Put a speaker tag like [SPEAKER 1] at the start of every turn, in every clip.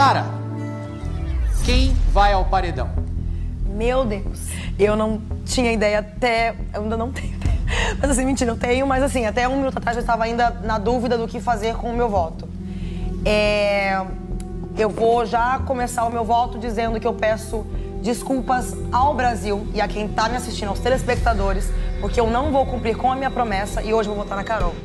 [SPEAKER 1] Sara, quem vai ao paredão?
[SPEAKER 2] Meu Deus, eu não tinha ideia até. Eu ainda não tenho ideia. Mas assim, mentira, eu tenho, mas assim, até um minuto atrás eu estava ainda na dúvida do que fazer com o meu voto. É, eu vou já começar o meu voto dizendo que eu peço desculpas ao Brasil e a quem está me assistindo, aos telespectadores, porque eu não vou cumprir com a minha promessa e hoje eu vou votar na Carol.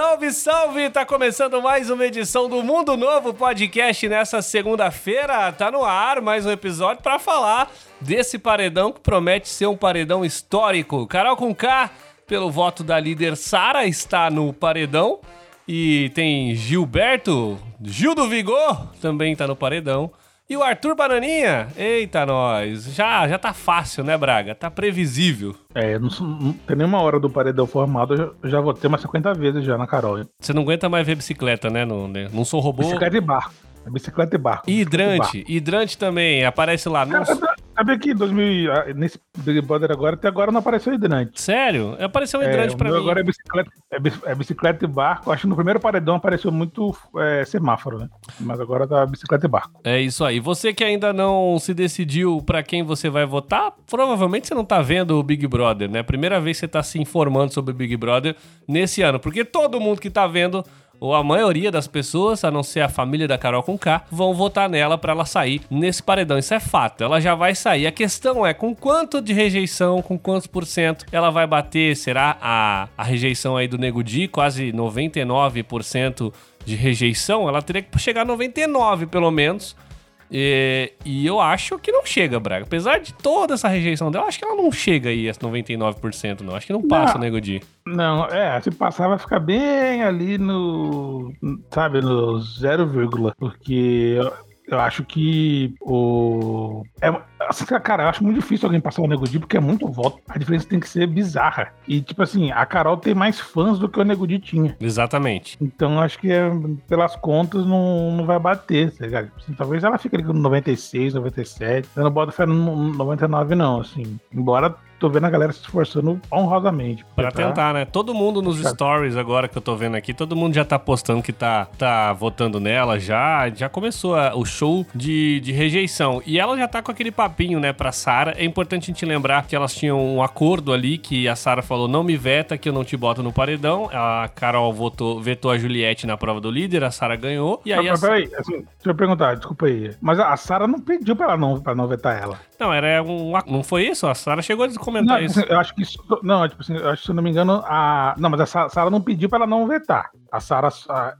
[SPEAKER 3] Salve, salve! Tá começando mais uma edição do Mundo Novo Podcast nessa segunda-feira. Tá no ar mais um episódio para falar desse paredão que promete ser um paredão histórico. Carol com K, pelo voto da líder Sara, está no paredão. E tem Gilberto, Gil do Vigor, também tá no paredão. E o Arthur Bananinha? Eita, nós. Já, já tá fácil, né, Braga? Tá previsível.
[SPEAKER 4] É, não, não tem nenhuma hora do paredão formado, eu já, já votei umas 50 vezes já na Carol. hein?
[SPEAKER 3] Você não aguenta mais ver bicicleta, né? Não, né? não sou robô.
[SPEAKER 4] Bicicleta e barco. É bicicleta e barco.
[SPEAKER 3] E
[SPEAKER 4] bicicleta e
[SPEAKER 3] hidrante. Hidrante também. Aparece lá. Não...
[SPEAKER 4] Cara, Sabe que em 2000, ah, nesse Big Brother agora, até agora não apareceu hidrante.
[SPEAKER 3] Sério? Apareceu
[SPEAKER 4] É,
[SPEAKER 3] hidrante
[SPEAKER 4] o
[SPEAKER 3] pra mim.
[SPEAKER 4] agora é bicicleta, é, é bicicleta e barco. Acho que no primeiro paredão apareceu muito é, semáforo, né? Mas agora tá bicicleta e barco.
[SPEAKER 3] É isso aí. Você que ainda não se decidiu pra quem você vai votar, provavelmente você não tá vendo o Big Brother, né? Primeira vez que você tá se informando sobre o Big Brother nesse ano, porque todo mundo que tá vendo ou a maioria das pessoas, a não ser a família da Carol com K, vão votar nela pra ela sair nesse paredão. Isso é fato. Ela já vai sair. A questão é com quanto de rejeição, com quantos por cento ela vai bater? Será a, a rejeição aí do Nego Di, quase 99% de rejeição? Ela teria que chegar a 99 pelo menos. E, e eu acho que não chega, Braga. Apesar de toda essa rejeição dela, eu acho que ela não chega aí a 99%, não. Acho que não passa,
[SPEAKER 4] Não.
[SPEAKER 3] Nego Di.
[SPEAKER 4] Não, é, se passar vai ficar bem ali no, sabe, no 0, porque eu, acho que o... É, cara, eu acho muito difícil alguém passar o Nego Di, porque é muito voto. A diferença tem que ser bizarra. E, tipo assim, a Carol tem mais fãs do que o Nego Di tinha.
[SPEAKER 3] Exatamente.
[SPEAKER 4] Então, acho que é, pelas contas não, não vai bater, tá ligado? Assim, talvez ela fique ali com 96, 97. Eu não boto fé no 99, não, assim. Embora tô vendo a galera se esforçando honrosamente.
[SPEAKER 3] Pra tentar, né? Todo mundo nos
[SPEAKER 4] Cara.
[SPEAKER 3] stories agora que eu tô vendo aqui, todo mundo já tá postando que tá, tá votando nela já. Já começou a- o show de, de rejeição. E ela já tá com aquele papinho, né, pra Sara. É importante a gente lembrar que elas tinham um acordo ali que a Sara falou: não me veta, que eu não te boto no paredão. A Carol votou, vetou a Juliette na prova do líder, a Sara ganhou. E aí a
[SPEAKER 4] Mas, peraí, assim, deixa eu perguntar, desculpa aí. Mas a Sara não pediu pra ela não, pra não vetar ela.
[SPEAKER 3] Não, era um. Não foi isso? A Sara chegou a
[SPEAKER 4] Não,
[SPEAKER 3] comentar isso.
[SPEAKER 4] assim, eu acho que isso. Não, tipo assim, acho se eu não me engano, a. Não, mas a Sa- Sara não pediu pra ela não vetar. A Sara a,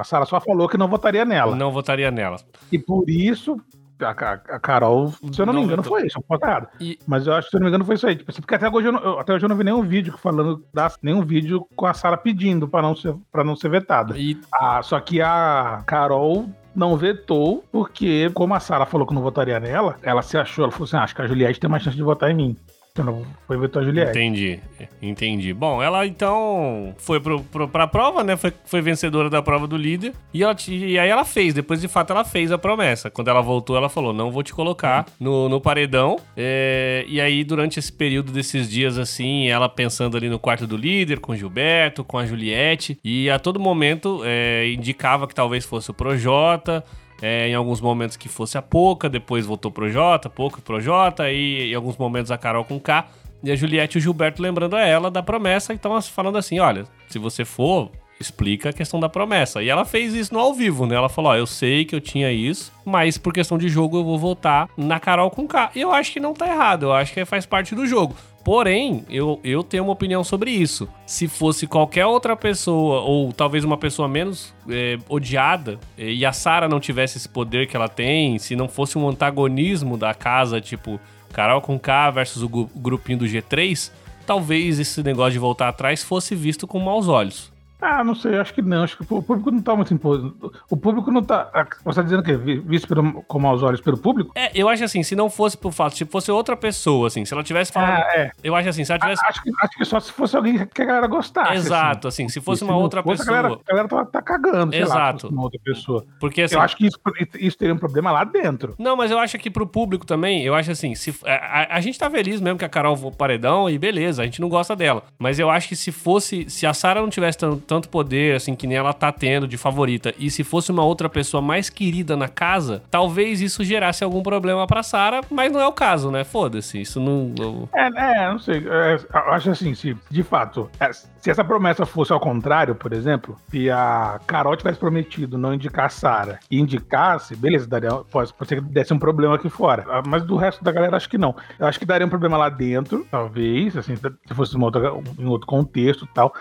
[SPEAKER 4] a Sara só falou que não votaria nela.
[SPEAKER 3] Não votaria nela.
[SPEAKER 4] E por isso. A, a- Carol, se eu não,
[SPEAKER 3] Não
[SPEAKER 4] me engano,
[SPEAKER 3] vetou.
[SPEAKER 4] foi isso, eu.
[SPEAKER 3] E-
[SPEAKER 4] Mas eu acho que, se eu não me engano, foi isso aí. Tipo assim, porque até hoje eu não, eu- até hoje eu não vi nenhum vídeo falando da, nenhum vídeo com a Sara pedindo pra não ser, pra não ser vetada.
[SPEAKER 3] E
[SPEAKER 4] Ah, só que a Carol não vetou, porque, como a Sara falou que não votaria nela, ela se achou, ela falou assim: ah, acho que a Juliette tem mais chance de votar em mim. Não foi vetar a Juliette.
[SPEAKER 3] Entendi, entendi. Bom, ela então foi pro, pro, pra prova, né? Foi, foi vencedora da prova do líder. E, ela, e aí ela fez, depois de fato ela fez a promessa. Quando ela voltou, ela falou: não vou te colocar no, no paredão. É, e aí, durante esse período desses dias, assim, ela pensando ali no quarto do líder, com o Gilberto, com a Juliette. E a todo momento é, indicava que talvez fosse o Projota. É, em alguns momentos que fosse a Poca, depois voltou pro Jota, Poca pro Jota, e em alguns momentos a Carol com K. E a Juliette e o Gilberto lembrando a ela da promessa, então falando assim: olha, se você for, explica a questão da promessa. E ela fez isso no ao vivo, né? Ela falou: ó, eu sei que eu tinha isso, mas por questão de jogo eu vou voltar na Carol com K. E eu acho que não tá errado, eu acho que faz parte do jogo. Porém, eu, eu tenho uma opinião sobre isso. Se fosse qualquer outra pessoa, ou talvez uma pessoa menos é, odiada, é, e a Sarah não tivesse esse poder que ela tem, se não fosse um antagonismo da casa, tipo Carol com K versus o grupinho do G3, talvez esse negócio de voltar atrás fosse visto com maus olhos.
[SPEAKER 4] Ah, não sei, acho que não. Acho que o público não tá muito imposto. O público não tá. ah, Você tá dizendo que é vi- visto pelo, com maus olhos pelo público?
[SPEAKER 3] É, eu acho assim, se não fosse por fato, se fosse outra pessoa, assim, se ela tivesse falado.
[SPEAKER 4] Ah, é.
[SPEAKER 3] Eu acho assim, se ela tivesse.
[SPEAKER 4] Acho que, acho que só se fosse alguém que a galera gostasse.
[SPEAKER 3] Exato, assim, se fosse
[SPEAKER 4] Se
[SPEAKER 3] uma outra
[SPEAKER 4] fosse,
[SPEAKER 3] pessoa.
[SPEAKER 4] A galera, a galera tá, tá cagando, sei lá, se
[SPEAKER 3] Exato.
[SPEAKER 4] fosse uma outra pessoa.
[SPEAKER 3] Porque assim.
[SPEAKER 4] Eu acho que isso, isso teria um problema lá dentro.
[SPEAKER 3] Não, mas eu acho que pro público também, eu acho assim, se, a, a- a gente tá feliz mesmo que a Carol pro paredão e beleza, a gente não gosta dela. Mas eu acho que se fosse, se a Sarah não tivesse tan- tanto poder, assim, que nem ela tá tendo de favorita, e se fosse uma outra pessoa mais querida na casa, talvez isso gerasse algum problema pra Sarah, mas não é o caso, né? Foda-se, isso não...
[SPEAKER 4] É, é, não sei. é, acho assim, se de fato, é, se essa promessa fosse ao contrário, por exemplo, se a Carol tivesse prometido não indicar a Sarah e indicasse, beleza, daria, pode, pode ser que desse um problema aqui fora. Ah, Mas do resto da galera, acho que não. Eu acho que daria um problema lá dentro, talvez, assim, se fosse em outro contexto e tal.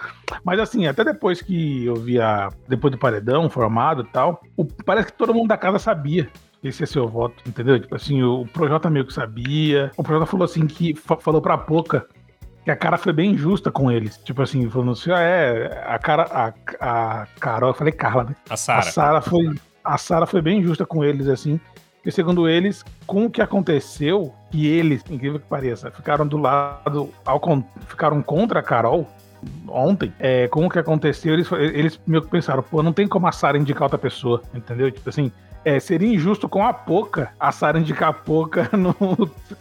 [SPEAKER 4] Mas assim, até depois que eu via, depois do paredão formado e tal, o- parece que todo mundo da casa sabia esse é seu voto, entendeu? Tipo assim, o, Projota meio que sabia. O Projota falou assim que fa- falou pra Poca que a cara foi bem injusta com eles. Tipo assim, falando assim, ah, é, a cara, a, a Carol, eu falei Carla, né?
[SPEAKER 3] A
[SPEAKER 4] A
[SPEAKER 3] Sarah.
[SPEAKER 4] Sara foi, a Sara foi bem injusta com eles, assim. Porque segundo eles, com o que aconteceu, que eles, incrível que pareça, ficaram do lado, ao, ficaram contra a Carol ontem, é, com o que aconteceu, eles, eles meio que pensaram, pô, não tem como a Sara indicar outra pessoa, entendeu? Tipo assim, é, seria injusto com a Poca, a Sara indicar a Poca no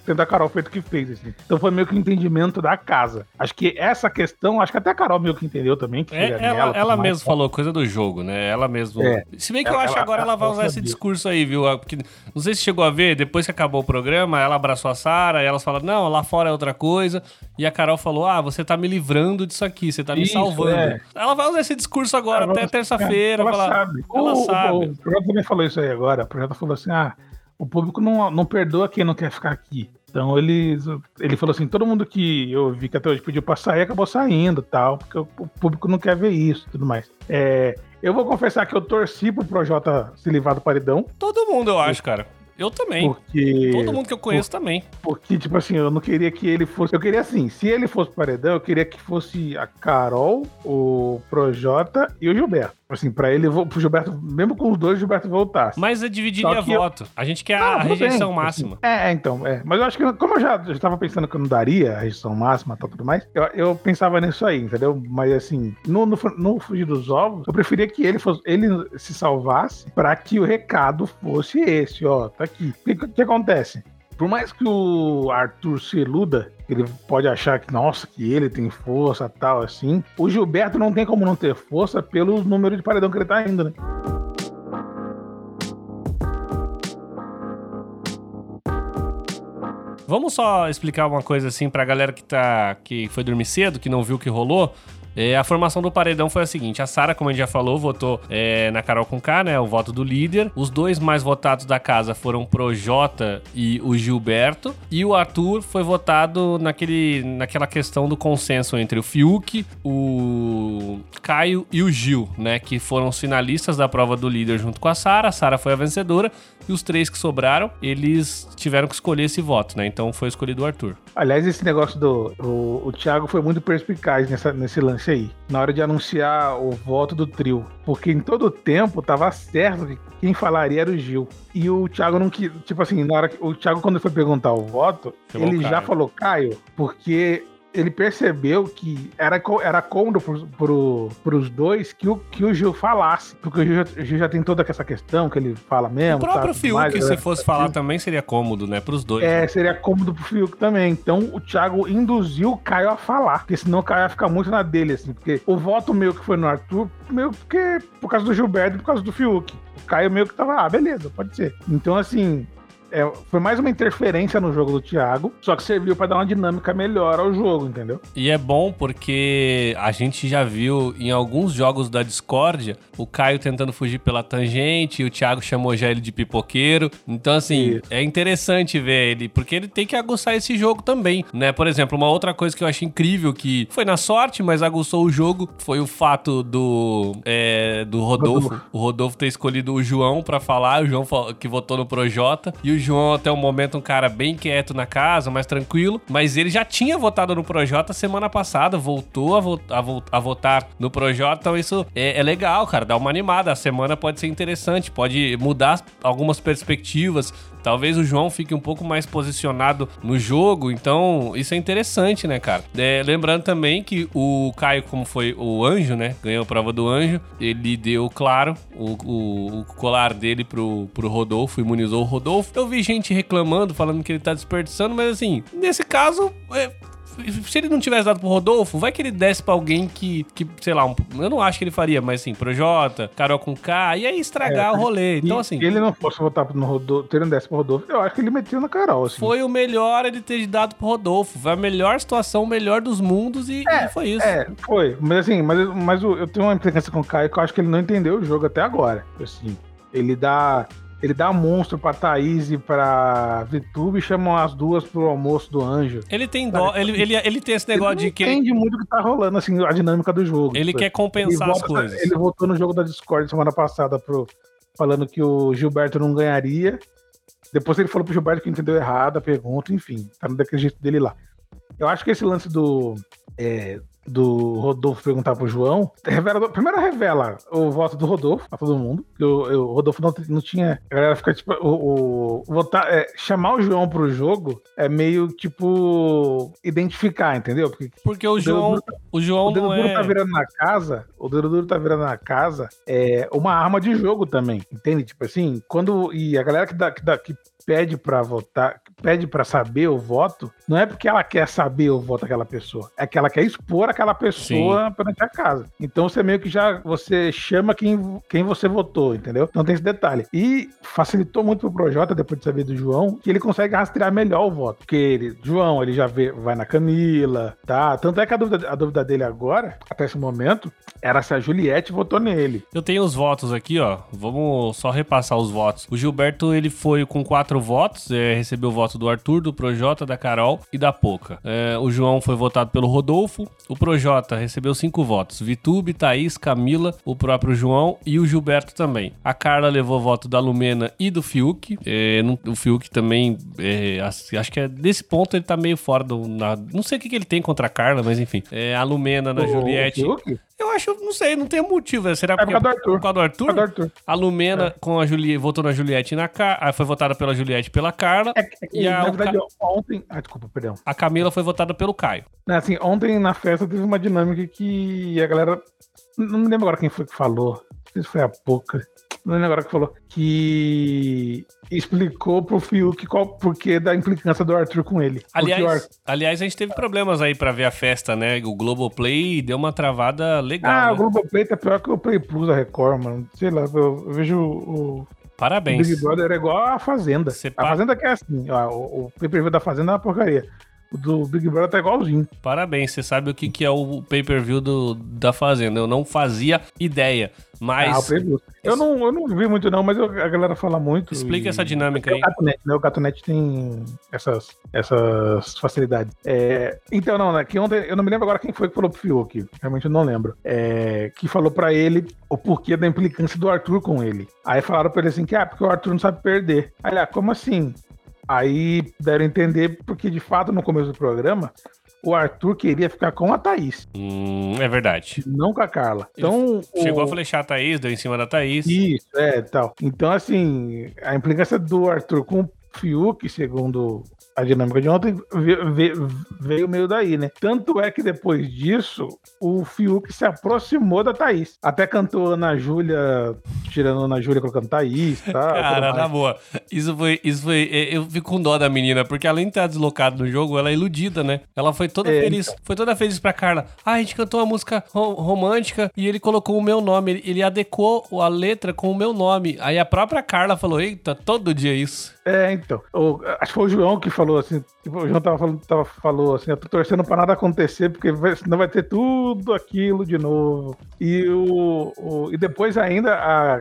[SPEAKER 4] tendo a Carol feito o que fez, assim. Então foi meio que o entendimento da casa. Acho que essa questão, acho que até a Carol meio que entendeu também. Que
[SPEAKER 3] É, ela ela
[SPEAKER 4] mais.
[SPEAKER 3] mesmo falou coisa do jogo, né? Ela mesmo.
[SPEAKER 4] É.
[SPEAKER 3] Se bem que eu
[SPEAKER 4] Ela-
[SPEAKER 3] acho que agora
[SPEAKER 4] ela-
[SPEAKER 3] ela vai
[SPEAKER 4] ela
[SPEAKER 3] usar esse discurso aí, viu? Porque não sei se chegou a ver, depois que acabou o programa, ela abraçou a Sara e elas falaram: não, lá fora é outra coisa. E a Carol falou: ah, você tá me livrando disso aqui, você tá me
[SPEAKER 4] Isso,
[SPEAKER 3] salvando.
[SPEAKER 4] é.
[SPEAKER 3] Ela vai usar esse discurso agora,
[SPEAKER 4] Ela
[SPEAKER 3] até terça-feira.
[SPEAKER 4] Ela
[SPEAKER 3] falar-
[SPEAKER 4] sabe.
[SPEAKER 3] Ela
[SPEAKER 4] o,
[SPEAKER 3] sabe.
[SPEAKER 4] O, o Projota também falou isso aí agora. O Projota falou assim: ah, o público não, não perdoa quem não quer ficar aqui. Então ele, ele falou assim: todo mundo que eu vi que até hoje pediu pra sair acabou saindo tal, porque o, público não quer ver isso e tudo mais. É, eu vou confessar que eu torci pro Projota se livrar do paredão,
[SPEAKER 3] Todo mundo, eu acho, cara. Eu também.
[SPEAKER 4] porque.
[SPEAKER 3] Todo mundo que eu conheço também.
[SPEAKER 4] Porque, tipo assim, eu não queria que ele fosse. Eu queria assim, se ele fosse paredão, eu queria que fosse a Carol, o Projota e o Gilberto. Assim, pra ele, pro Gilberto, mesmo com os dois, o Gilberto voltasse.
[SPEAKER 3] Mas eu dividiria
[SPEAKER 4] que eu-
[SPEAKER 3] voto. A gente quer
[SPEAKER 4] Não,
[SPEAKER 3] a rejeição
[SPEAKER 4] bem,
[SPEAKER 3] máxima.
[SPEAKER 4] assim. É, então, é. Mas eu acho que, como eu já, já tava pensando que eu não daria a rejeição máxima e tal, tudo mais, eu, eu pensava nisso aí, entendeu? Mas assim, no, no, no Fugir dos Ovos, eu preferia que ele fosse, ele se salvasse pra que o recado fosse esse, ó, tá aqui. O que, que acontece? Por mais que o Arthur se iluda, ele pode achar que, nossa, que ele tem força tal, assim. O Gilberto não tem como não ter força pelo número de paredão que ele tá indo, né?
[SPEAKER 3] Vamos só explicar uma coisa assim pra galera que tá que foi dormir cedo, que não viu o que rolou. É, a formação do paredão foi a seguinte: a Sara, como a gente já falou, votou é, na Carol com K, né? O voto do líder. Os dois mais votados da casa foram o Projota e o Gilberto. E o Arthur foi votado naquele, naquela questão do consenso entre o Fiuk, o Caio e o Gil, né? Que foram os finalistas da prova do líder junto com a Sara. A Sara foi a vencedora. E os três que sobraram, eles tiveram que escolher esse voto, né? Então foi escolhido o Arthur.
[SPEAKER 4] Aliás, esse negócio do. O, o Thiago foi muito perspicaz nessa, nesse lance aí. Na hora de anunciar o voto do trio. Porque em todo o tempo tava certo que quem falaria era o Gil. E o Thiago não quis. Tipo assim, na hora que. O Thiago, quando foi perguntar o voto,
[SPEAKER 3] Falou
[SPEAKER 4] ele
[SPEAKER 3] Caio.
[SPEAKER 4] já falou Caio, porque. Ele percebeu que era, era cômodo pro, pro, pros dois que o, que o Gil falasse. Porque o Gil, já, o Gil já tem toda essa questão que ele fala mesmo.
[SPEAKER 3] o próprio
[SPEAKER 4] tá,
[SPEAKER 3] Fiuk,
[SPEAKER 4] mais,
[SPEAKER 3] se
[SPEAKER 4] né?
[SPEAKER 3] fosse falar também, seria cômodo, né? Pros dois.
[SPEAKER 4] É,
[SPEAKER 3] né?
[SPEAKER 4] seria cômodo pro Fiuk também. Então o Thiago induziu o Caio a falar, porque senão o Caio ia ficar muito na dele, assim. Porque o voto meu que foi no Arthur, meio que por causa do Gilberto e por causa do Fiuk. O Caio meio que tava, ah, beleza, pode ser. Então, assim. É, foi mais uma interferência no jogo do Thiago, só que serviu pra dar uma dinâmica melhor ao jogo, entendeu?
[SPEAKER 3] E é bom porque a gente já viu em alguns jogos da discórdia o Caio tentando fugir pela tangente, e o Thiago chamou já ele de pipoqueiro. Então, assim,
[SPEAKER 4] Isso.
[SPEAKER 3] é interessante ver ele, porque ele tem que aguçar esse jogo também, né? Por exemplo, uma outra coisa que eu acho incrível, que foi na sorte, mas aguçou o jogo, foi o fato do, é, do Rodolfo.
[SPEAKER 4] Rodolfo.
[SPEAKER 3] O Rodolfo ter escolhido o João pra falar, o João que votou no Projota, e o João, até o momento, um cara bem quieto na casa, mais tranquilo. Mas ele já tinha votado no Projota semana passada, voltou a, vo a, vo a votar no Projota. Então isso é, é, legal, cara. Dá uma animada. A semana pode ser interessante, pode mudar algumas perspectivas. Talvez o João fique um pouco mais posicionado no jogo, então isso é interessante, né, cara? É, lembrando também que o Caio, como foi o anjo, né? Ganhou a prova do anjo, ele deu, claro, o, o, o colar dele pro, pro Rodolfo, imunizou o Rodolfo. Eu vi gente reclamando, falando que ele tá desperdiçando, mas assim, nesse caso, é, se ele não tivesse dado pro Rodolfo, vai que ele desse pra alguém que, que sei lá, um, eu não acho que ele faria, mas assim, Projota, Carol com K, e aí estragar é, o rolê. Então, assim.
[SPEAKER 4] Se ele não fosse votar no Rodolfo, ter um desse pro Rodolfo, eu acho que ele metia na Carol, assim.
[SPEAKER 3] Foi o melhor ele ter dado pro Rodolfo. Foi a melhor situação, o melhor dos mundos e, é, e foi isso.
[SPEAKER 4] É, foi. Mas assim, mas, mas eu tenho uma implicância com o Caio que eu acho que ele não entendeu o jogo até agora. Assim, ele dá ele dá monstro pra Thaís e pra Vitube e chamam as duas pro almoço do anjo.
[SPEAKER 3] Ele tem dó, ele, ele, ele tem esse negócio de que.
[SPEAKER 4] Ele entende muito o que tá rolando, assim, a dinâmica do jogo.
[SPEAKER 3] Ele quer compensar
[SPEAKER 4] ele
[SPEAKER 3] as coisas.
[SPEAKER 4] Ele votou no jogo da Discord semana passada pro, falando que o Gilberto não ganharia. Depois ele falou pro Gilberto que entendeu errado a pergunta, enfim, tá no daquele jeito dele lá. Eu acho que esse lance do. É, do Rodolfo perguntar pro João, revela, primeiro revela o voto do Rodolfo pra todo mundo. o, o Rodolfo não, não tinha. A galera fica tipo. O, o votar, é, chamar o João pro jogo é meio tipo. identificar, entendeu?
[SPEAKER 3] Porque, Porque o, João. Duro, o João
[SPEAKER 4] o dedo
[SPEAKER 3] não
[SPEAKER 4] duro
[SPEAKER 3] é.
[SPEAKER 4] tá virando na casa. O dedo duro tá virando na casa. É uma arma de jogo também, entende? Tipo assim, quando. E a galera que, dá, que, dá, que pede para votar, pede para saber o voto, não é porque ela quer saber o voto daquela pessoa, é que ela quer expor aquela pessoa Sim. perante a casa. Então você meio que já você chama quem, quem você votou, entendeu? Não tem esse detalhe. E facilitou muito pro Projota, depois de saber do João, que ele consegue rastrear melhor o voto. Porque ele, João, ele já vê, vai na Camila, tá? Tanto é que a dúvida, a dúvida dele agora, até esse momento, era se a Juliette votou nele.
[SPEAKER 3] Eu tenho os votos aqui, ó. Vamos só repassar os votos. O Gilberto, ele foi com quatro quatro votos, é, recebeu o voto do Arthur, do Projota, da Carol e da Poca. É, o João foi votado pelo Rodolfo, o Projota recebeu cinco votos, Vitube, Thaís, Camila, o próprio João e o Gilberto também. A Carla levou voto da Lumena e do Fiuk, é, o Fiuk também, é, acho que é desse ponto ele tá meio fora do... Na, não sei o que, que ele tem contra a Carla, mas enfim. É, a Lumena na Juliette... Fiuk? Eu acho, não sei, não tem motivo. Será
[SPEAKER 4] é por causa do Arthur.
[SPEAKER 3] Por causa do Arthur?
[SPEAKER 4] Por causa do Arthur.
[SPEAKER 3] A Lumena é. com a Juliette, votou na Juliette e na Carla. Foi votada pela Juliette e pela Carla. É, é
[SPEAKER 4] e a, na verdade, Ca... ontem. Ah, desculpa, perdão.
[SPEAKER 3] A Camila foi votada pelo Caio.
[SPEAKER 4] Assim, ontem na festa teve uma dinâmica que a galera. Não me lembro agora quem foi que falou. Se foi a Poca não lembro agora que falou, que explicou pro Fiuk qual porquê da implicância do Arthur com ele.
[SPEAKER 3] Aliás, Arthur... aliás, a gente teve problemas aí pra ver a festa, né? O Globoplay deu uma travada legal. Ah,
[SPEAKER 4] né? o Globoplay tá pior que o Play Plus da Record, mano. Sei lá, eu, eu vejo o.
[SPEAKER 3] Parabéns.
[SPEAKER 4] O Big Brother é igual a Fazenda. Você a Fazenda que é assim, ó, o, o pay-per-view da Fazenda é uma porcaria. Do Big Brother tá igualzinho.
[SPEAKER 3] Parabéns, você sabe o que, que é o pay-per-view da Fazenda. Eu não fazia ideia. Mas. Ah,
[SPEAKER 4] eu, não, eu não vi muito, não, mas eu, a galera fala muito.
[SPEAKER 3] Explica e... essa dinâmica aí.
[SPEAKER 4] O Gatonet, né? O tem essas, essas facilidades. É, então, não, né? Que ontem, eu não me lembro agora quem foi que falou pro Fiuk, realmente eu não lembro. É, que falou pra ele o porquê da implicância do Arthur com ele. Aí falaram pra ele assim: que ah, porque o Arthur não sabe perder. Aí, ah, como assim? Aí deram a entender, porque de fato no começo do programa, o Arthur queria ficar com a Thaís.
[SPEAKER 3] Hum, é verdade.
[SPEAKER 4] Não com a Carla. Então,
[SPEAKER 3] Chegou o... a flechar a Thaís, deu em cima da Thaís.
[SPEAKER 4] Isso, é, tal. Então, assim, a implicância do Arthur com o Fiuk, segundo a dinâmica de ontem veio, meio daí, né? Tanto é que depois disso, o Fiuk se aproximou da Thaís. Até cantou Ana Júlia, tirando Ana Júlia colocando Thaís, tá?
[SPEAKER 3] Cara, na boa. Isso foi, isso foi. Eu fico com dó da menina, porque além de estar deslocada no jogo, ela é iludida, né? Ela foi toda é, feliz. Então. Foi toda feliz pra Carla. Ah, a gente cantou uma música romântica e ele colocou o meu nome. Ele, ele adequou a letra com o meu nome. Aí a própria Carla falou: Eita, todo dia isso.
[SPEAKER 4] É, então. O, acho que foi o João que falou assim, tipo, o João tava falando, tava, falou assim, eu tô torcendo pra nada acontecer, porque vai, senão vai ter tudo aquilo de novo. E, o, o e depois ainda a,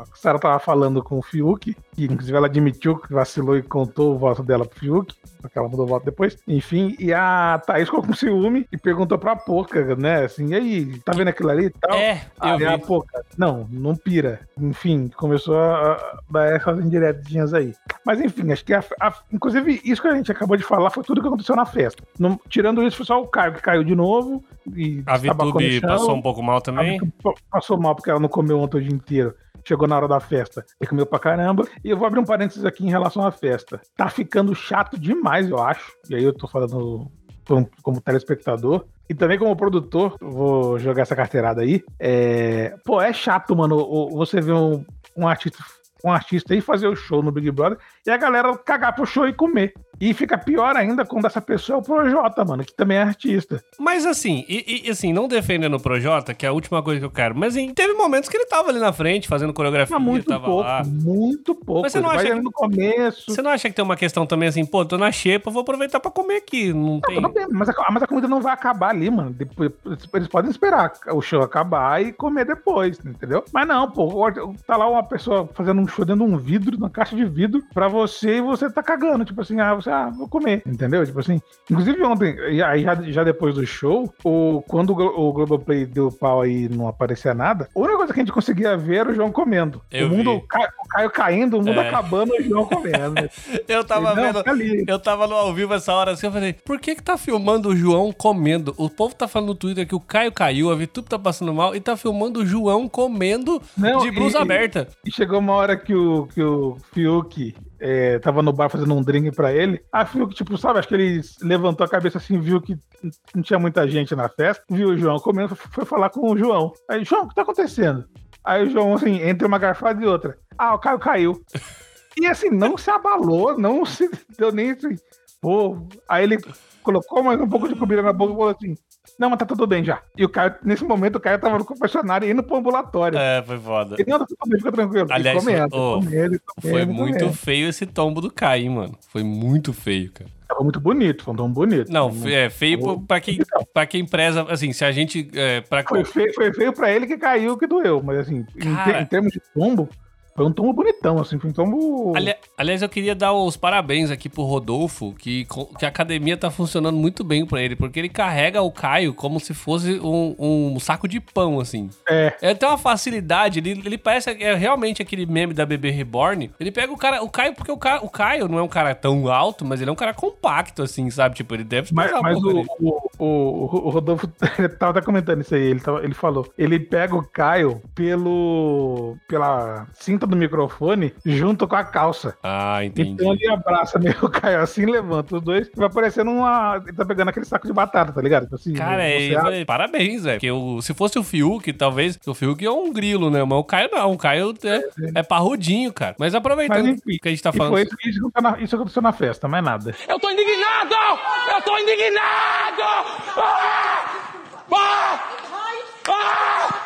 [SPEAKER 4] a Sarah tava falando com o Fiuk, que inclusive ela admitiu que vacilou e contou o voto dela pro Fiuk, porque ela mudou o voto depois. Enfim, e a Thaís ficou com ciúme e perguntou pra Poca, né, assim, e aí, tá vendo aquilo ali e tal?
[SPEAKER 3] É, eu
[SPEAKER 4] Aí
[SPEAKER 3] vi.
[SPEAKER 4] a Poca, não, não pira. Enfim, começou a a dar essas indiretinhas aí. Mas enfim, acho que a, a- inclusive isso que a gente acabou de falar foi tudo que aconteceu na festa. Não- tirando isso, foi só o Caio que caiu de novo e
[SPEAKER 3] A
[SPEAKER 4] chão.
[SPEAKER 3] passou um pouco mal também.
[SPEAKER 4] Vitube pa- passou mal porque ela não comeu ontem o dia inteiro. Chegou na hora da festa e comeu pra caramba. E eu vou abrir um parênteses aqui em relação à festa. Tá ficando chato demais, eu acho. E aí eu tô falando como, telespectador. E também como produtor, vou jogar essa carteirada aí. É... Pô, é chato, mano, você ver um, um artista. Um artista aí fazer o show no Big Brother e a galera cagar pro show e comer. E fica pior ainda quando essa pessoa é o Projota, mano, que também é artista.
[SPEAKER 3] Mas assim, e, e, assim, não defendendo o Projota, que é a última coisa que eu quero, mas assim, teve momentos que ele tava ali na frente fazendo coreografia,
[SPEAKER 4] Mas muito
[SPEAKER 3] tava
[SPEAKER 4] pouco,
[SPEAKER 3] lá.
[SPEAKER 4] muito pouco.
[SPEAKER 3] Mas você não acha que-
[SPEAKER 4] no começo.
[SPEAKER 3] Você não acha que tem uma questão também assim, pô, tô na xepa, vou aproveitar pra comer aqui, não tem...
[SPEAKER 4] Tudo bem, mas a, mas a comida não vai acabar ali, mano. Depois, eles podem esperar o show acabar e comer depois, entendeu? Mas não, pô, tá lá uma pessoa fazendo um show dentro de um vidro, na caixa de vidro, pra você e você tá cagando. Tipo assim, ah, você, ah, vou comer, entendeu? Tipo assim. Inclusive ontem, aí já, já depois do show, o, quando o, o Globoplay deu pau aí e não aparecia nada, a única coisa que a gente conseguia ver era o João comendo.
[SPEAKER 3] Eu
[SPEAKER 4] o mundo,
[SPEAKER 3] vi.
[SPEAKER 4] o Caio, o Caio caindo, o mundo
[SPEAKER 3] É.
[SPEAKER 4] acabando, o João comendo.
[SPEAKER 3] Eu tava
[SPEAKER 4] Não,
[SPEAKER 3] vendo...
[SPEAKER 4] tá ali.
[SPEAKER 3] Eu tava no ao vivo essa hora assim, eu falei, por que que tá filmando o João comendo? O povo tá falando no Twitter que o Caio caiu, a Vitube tá passando mal, e tá filmando o João comendo
[SPEAKER 4] Não,
[SPEAKER 3] de blusa
[SPEAKER 4] e-
[SPEAKER 3] aberta.
[SPEAKER 4] E chegou uma hora que o, que o Fiuk é, tava no bar fazendo um drink pra ele. A Fiuk, tipo, sabe, acho que ele levantou a cabeça assim, viu que não tinha muita gente na festa, viu o João comendo, foi, foi falar com o João. Aí, João, o que tá acontecendo? Aí o João, assim, entre uma garfada e outra. Ah, o Caio caiu. E assim, não se abalou, não se deu nem assim. Pô, aí ele colocou mais um pouco de comida na boca e falou assim: Não, mas tá tudo bem já. E o Caio, nesse momento, o Caio tava no confessionário indo pro ambulatório.
[SPEAKER 3] É, foi foda.
[SPEAKER 4] Ele, não, fica tranquilo.
[SPEAKER 3] Aliás,
[SPEAKER 4] comendo,
[SPEAKER 3] ô,
[SPEAKER 4] comendo,
[SPEAKER 3] Foi muito feio esse tombo do Caio, hein, mano. Foi muito feio, cara.
[SPEAKER 4] Tava muito bonito, foi um tom bonito.
[SPEAKER 3] Não, é feio
[SPEAKER 4] Ô,
[SPEAKER 3] pra quem, pra quem preza, assim, se a gente... É, pra...
[SPEAKER 4] Foi feio, foi feio pra ele que caiu, que doeu. Mas assim, em,
[SPEAKER 3] Cara.
[SPEAKER 4] te- em termos de tombo, foi um tombo bonitão, assim, foi um tombo.
[SPEAKER 3] Ali- aliás, eu queria dar os parabéns aqui pro Rodolfo, que, que a academia tá funcionando muito bem pra ele, porque ele carrega o Caio como se fosse um, um saco de pão, assim.
[SPEAKER 4] É.
[SPEAKER 3] Ele tem uma facilidade, ele, ele parece é realmente aquele meme da bebê reborn. Ele pega o cara, o Caio, porque o, cara, o Caio não é um cara tão alto, mas ele é um cara compacto, assim, sabe? Tipo, ele deve
[SPEAKER 4] Mas, mas o, o, o, o Rodolfo tava até comentando isso aí. Ele, tava- ele falou: ele pega o Caio pelo. pela cinta do microfone junto com a calça.
[SPEAKER 3] Ah, entendi.
[SPEAKER 4] Então ele abraça meio o Caio assim, levanta os dois e vai parecendo uma. Ele tá pegando aquele saco de batata, tá ligado? Tipo Assim,
[SPEAKER 3] Cara, é,
[SPEAKER 4] abre-
[SPEAKER 3] parabéns, velho. Porque o- se fosse o Fiuk, talvez. O Fiuk é um grilo, né? Mas o Caio não. O Caio é, é parrudinho, cara. Mas aproveitando
[SPEAKER 4] Mas enfim,
[SPEAKER 3] que a gente tá falando.
[SPEAKER 4] foi isso, isso, que na- isso aconteceu na festa, mais nada.
[SPEAKER 5] Eu tô indignado! Eu tô indignado! Ah! Ah! Ah!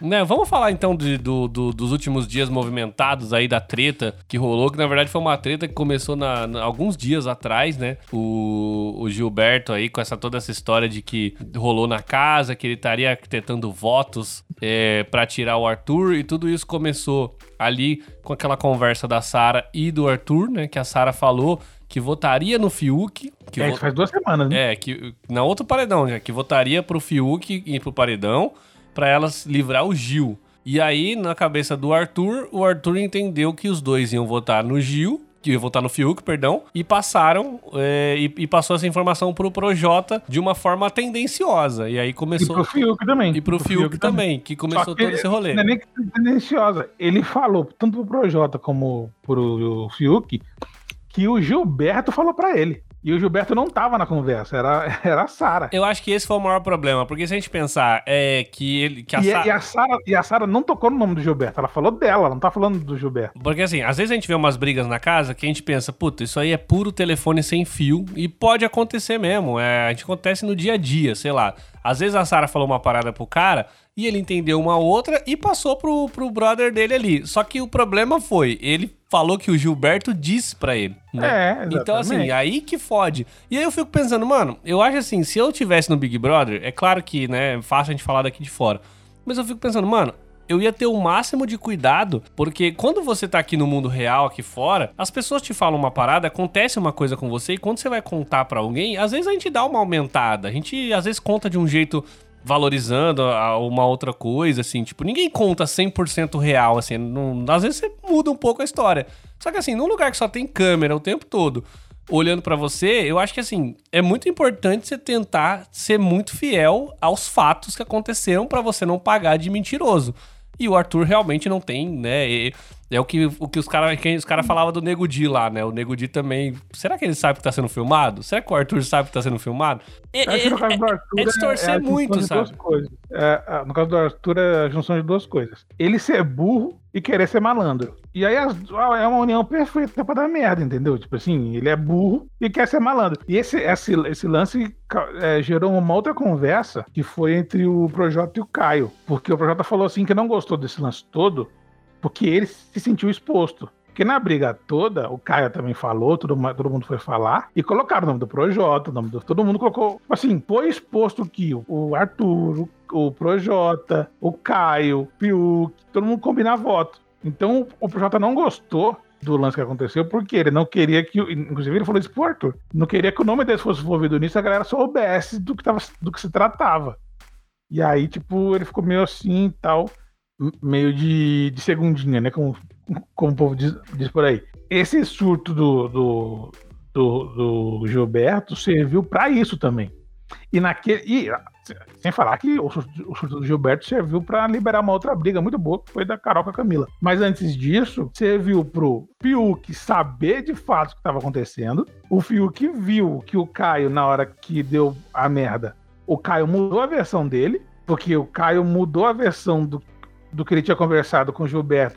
[SPEAKER 3] Né, vamos falar então de- do- do- dos últimos dias movimentados aí da treta que rolou, que na verdade foi uma treta que começou na, na- alguns dias atrás, né? O, o Gilberto aí com essa toda essa história de que rolou na casa, que ele estaria arquitetando votos é, para tirar o Arthur e tudo isso começou ali com aquela conversa da Sara e do Arthur, né? Que a Sara falou que votaria no Fiuk, que
[SPEAKER 4] É,
[SPEAKER 3] vo-
[SPEAKER 4] isso faz duas semanas, né?
[SPEAKER 3] é, que na outro paredão, já que votaria pro Fiuk ir pro paredão pra elas livrar o Gil. E aí, na cabeça do Arthur, o Arthur entendeu que os dois iam votar no Gil, que iam votar no Fiuk, perdão, e passaram, é, e, e passou essa informação pro Projota de uma forma tendenciosa. E aí
[SPEAKER 4] E
[SPEAKER 3] começou.
[SPEAKER 4] pro Fiuk também.
[SPEAKER 3] E pro Fiuk também, que começou
[SPEAKER 4] que
[SPEAKER 3] todo esse rolê.
[SPEAKER 4] Não é nem que tendenciosa. Ele falou, tanto pro Projota como pro Fiuk, que o Gilberto falou pra ele. E o Gilberto não tava na conversa, era, era a Sara.
[SPEAKER 3] Eu acho que esse foi o maior problema, porque se a gente pensar é, que, ele, que a
[SPEAKER 4] E, e a Sara e a Sara não tocou no nome do Gilberto, ela falou dela, ela não tá falando do Gilberto.
[SPEAKER 3] Porque assim, às vezes a gente vê umas brigas na casa que a gente pensa, puta, isso aí é puro telefone sem fio e pode acontecer mesmo. É, a gente acontece no dia a dia, sei lá. Às vezes a Sara falou uma parada pro cara e ele entendeu uma outra e passou pro, pro brother dele ali. Só que o problema foi, ele falou que o Gilberto disse pra ele. Né?
[SPEAKER 4] É, exatamente.
[SPEAKER 3] Então, assim, aí que fode. E aí eu fico pensando, mano, eu acho assim, se eu tivesse no Big Brother, é claro que, né, é fácil a gente falar daqui de fora. Mas eu fico pensando, mano, eu ia ter o máximo de cuidado, porque quando você tá aqui no mundo real, aqui fora, as pessoas te falam uma parada, acontece uma coisa com você, e quando você vai contar pra alguém, às vezes a gente dá uma aumentada. A gente às vezes conta de um jeito valorizando uma outra coisa, assim, tipo, ninguém conta 100% real, assim, não- às vezes você muda um pouco a história. Só que assim, num lugar que só tem câmera o tempo todo, olhando pra você, eu acho que assim, é muito importante você tentar ser muito fiel aos fatos que aconteceram pra você não pagar de mentiroso. E o Arthur realmente não tem, né? É o que, o que os caras os cara falavam do Nego Di lá, né? O Nego Di também. Será que ele sabe que tá sendo filmado? Será que o Arthur sabe que tá sendo filmado? É, é- é-
[SPEAKER 4] Arthur
[SPEAKER 3] é distorcer
[SPEAKER 4] junção
[SPEAKER 3] muito, sabe?
[SPEAKER 4] duas coisas. É, é, no caso do Arthur é a junção de duas coisas. Ele ser burro e querer ser malandro. E aí as- é uma união perfeita pra dar merda, entendeu? Tipo assim, ele é burro e quer ser malandro. E esse, esse, esse lance é, gerou uma outra conversa que foi entre o Projota e o Caio. Porque o Projota falou assim que não gostou desse lance todo, porque ele se sentiu exposto. Porque na briga toda, o Caio também falou, todo, todo mundo foi falar, e colocaram o nome do Projota, o nome do. Todo mundo colocou. Assim, foi exposto que o- Arthur, o, Projota, o Caio, o Piuk, todo mundo combinar voto. Então o Projota não gostou do lance que aconteceu, porque ele não queria que. Inclusive, ele falou isso pro Arthur. Não queria que o nome dele fosse envolvido nisso, a galera soubesse do que, tava, do que se tratava. E aí, tipo, ele ficou meio assim e tal, meio de, de segundinha, né? Como, como o povo diz, diz por aí. Esse surto do, do, do, do Gilberto serviu pra isso também. E naquele. E, sem falar que o surto, do Gilberto serviu pra liberar uma outra briga muito boa, que foi da Carol com a Camila. Mas antes disso, serviu pro Fiuk saber de fato o que estava acontecendo. O Fiuk viu que o Caio, na hora que deu a merda, o Caio mudou a versão dele, porque o Caio mudou a versão do, do que ele tinha conversado com o Gilberto